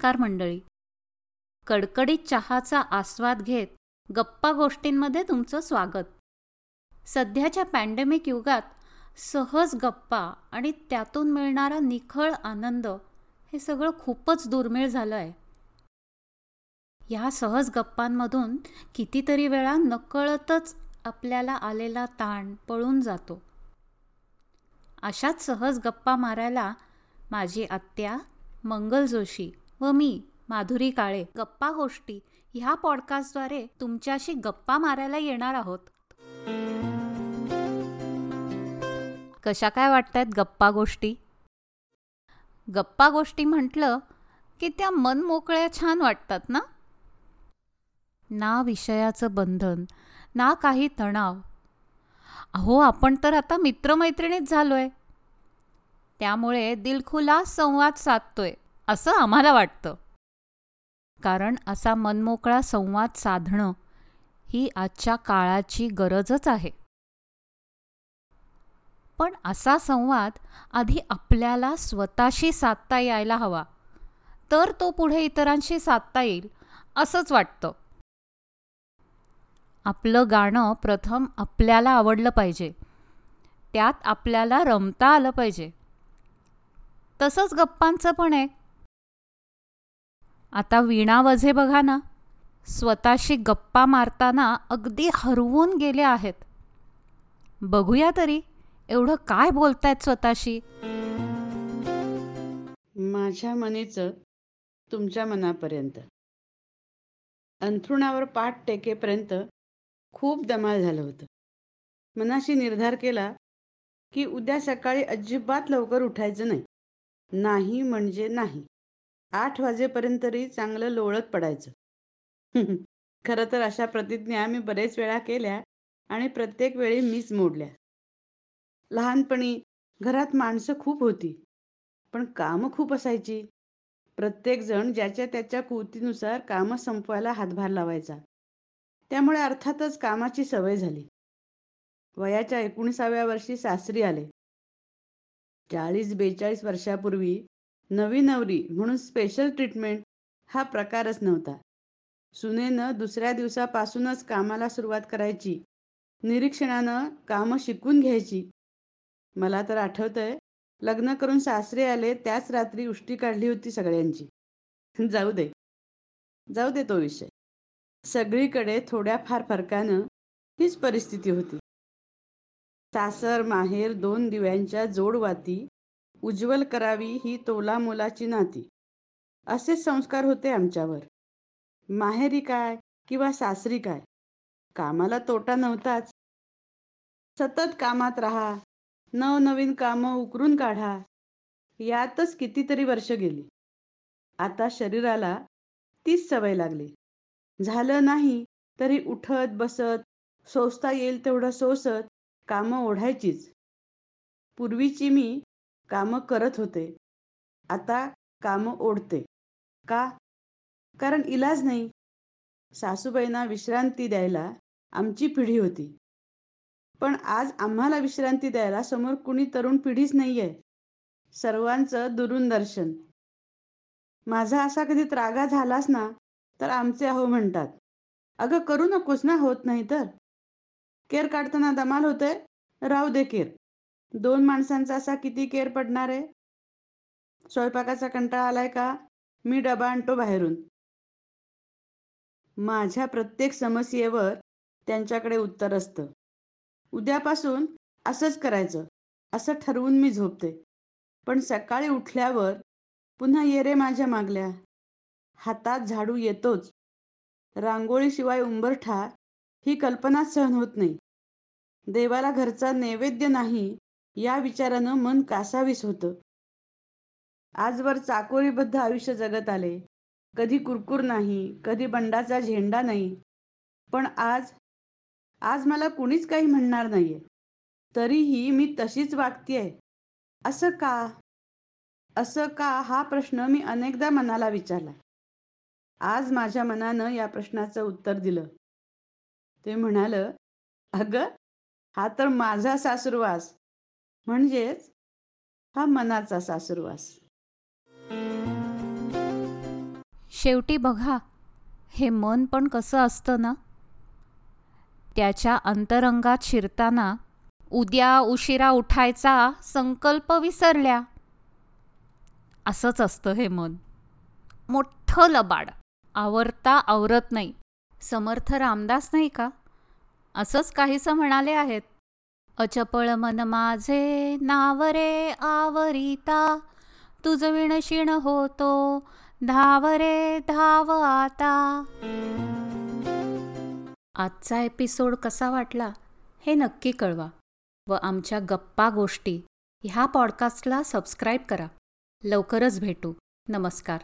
नमस्कार मंडळी. कडकडीत चहाचा आस्वाद घेत गप्पा गोष्टींमध्ये तुमचं स्वागत. सध्याच्या पॅन्डेमिक युगात सहज गप्पा आणि त्यातून मिळणारा निखळ आनंद हे सगळं खूपच दुर्मिळ झालं आहे ह्या सहज गप्पांमधून कितीतरी वेळा नकळतच आपल्याला आलेला ताण पळून जातो. अशाच सहज गप्पा मारायला माझी आत्या मंगल जोशी व मी माधुरी काळे गप्पा गोष्टी ह्या पॉडकास्टद्वारे तुमच्याशी गप्पा मारायला येणार आहोत. कशा काय वाटतायत गप्पा गोष्टी? गप्पा गोष्टी म्हटलं की त्या मन मोकळ्या छान वाटतात ना? ना विषयाचं बंधन ना काही तणाव. अहो आपण तर आता मित्रमैत्रिणीच झालोय. त्यामुळे दिलखुला संवाद साधतोय. असं आम्हाला वाटतं. कारण असा मनमोकळा संवाद साधणं ही आजच्या काळाची गरजच आहे. पण असा संवाद आधी आपल्याला स्वतःशी साधता यायला हवा. तर तो पुढे इतरांशी साधता येईल असंच वाटतं. आपलं गाणं प्रथम आपल्याला आवडलं पाहिजे. त्यात आपल्याला रमता आलं पाहिजे. तसंच गप्पांचं पण आहे. आता वीणा वझे बघा ना. स्वतःशी गप्पा मारताना अगदी हरवून गेले आहेत. बघूया तरी एवढं काय बोलतायत स्वतःशी? माझ्या मनीचं तुमच्या मनापर्यंत. अंथरुणावर पाठ टेकेपर्यंत खूप दमाल झालं होतं. मनाशी निर्धार केला की उद्या सकाळी अजिबात लवकर उठायचं नाही. नाही म्हणजे नाही. आठ वाजेपर्यंत तरी चांगलं लोळत पडायचं. खरं तर अशा प्रतिज्ञा मी बरेच वेळा केल्या आणि प्रत्येक वेळी मीच मोडल्या. लहानपणी घरात माणसं खूप होती पण कामं खूप असायची. प्रत्येकजण ज्याच्या त्याच्या कुवतीनुसार कामं संपवायला हातभार लावायचा. त्यामुळे अर्थातच कामाची सवय झाली. वयाच्या एकोणीसाव्या वर्षी सासरी आले. चाळीस बेचाळीस वर्षापूर्वी नवी नवरी म्हणून स्पेशल ट्रीटमेंट हा प्रकारच नव्हता. सुनेनं दुसऱ्या दिवसापासूनच कामाला सुरुवात करायची. निरीक्षणानं कामं शिकून घ्यायची. मला तर आठवतंय लग्न करून सासरे आले त्याच रात्री उष्टी काढली होती सगळ्यांची. जाऊ दे. जाऊ दे तो विषय. सगळीकडे थोड्या फार फरकानं हीच परिस्थिती होती. सासर माहेर दोन दिव्यांच्या जोडवाती उज्ज्वल करावी ही तोला मुलाची नाती. असे संस्कार होते आमच्यावर. माहेरी काय किंवा सासरी काय? कामाला तोटा नव्हताच. सतत कामात राहा. नवनवीन कामं उकरून काढा. यातच कितीतरी वर्ष गेली. आता शरीराला तीच सवय लागली. झालं नाही तरी उठत बसत सोसता येईल तेवढं सोसत कामं ओढायचीच. पूर्वीची मी कामं करत होते. आता कामं ओढते. का? कारण इलाज नाही. सासूबाईंना विश्रांती द्यायला आमची पिढी होती. पण आज आम्हाला विश्रांती द्यायला समोर कुणी तरुण पिढीच नाही आहे सर्वांचं दुरून दर्शन माझा असा कधी त्रागा झालास ना तर आमचे अहो म्हणतात अगं करू नकोस ना होत नाही तर. केर काढताना दमाल होते राहू दे केर. दोन माणसांचा असा किती केर पडणार आहे? स्वयंपाकाचा कंटाळा आलाय का? मी डबा आणतो बाहेरून. माझ्या प्रत्येक समस्येवर त्यांच्याकडे उत्तर असतं. उद्यापासून असंच करायचं असं ठरवून मी झोपते. पण सकाळी उठल्यावर पुन्हा ये रे माझ्या मागल्या. हातात झाडू येतोच. रांगोळीशिवाय उंबरठा ही कल्पनाच सहन होत नाही. देवाला घरचा नैवेद्य नाही या विचारानं मन कासावीस होतं. आजवर चाकोरीबद्ध आयुष्य जगत आले. कधी कुरकुर नाही कधी बंडाचा झेंडा नाही. पण आज आज मला कुणीच काही म्हणणार नाहीये. तरीही मी तशीच वागतीये. असं का? असं का? हा प्रश्न मी अनेकदा मनाला विचारला आज माझ्या मनानं या प्रश्नाचं उत्तर दिलं. ते म्हणालं अगं हा तर माझा सासुरवास. म्हणजेच हा मनाचा सासुरवास. शेवटी बघा हे मन पण कसं असतं ना? त्याच्या अंतरंगात शिरताना उद्या उशिरा उठायचा संकल्प विसरल्या. असंच असतं हे मन. मोठं लबाड. आवरता आवरत नाही. समर्थ रामदास नाही का? असंच काहीसं म्हणाले आहेत. अचपळ मन माझे नावरे आवरिता. तुझ विणशिण होतो धावरे धाव आता. आजचा एपिसोड कसा वाटला हे नक्की कळवा व आमच्या गप्पा गोष्टी ह्या पॉडकास्टला सबस्क्राईब करा. लवकरच भेटू. नमस्कार.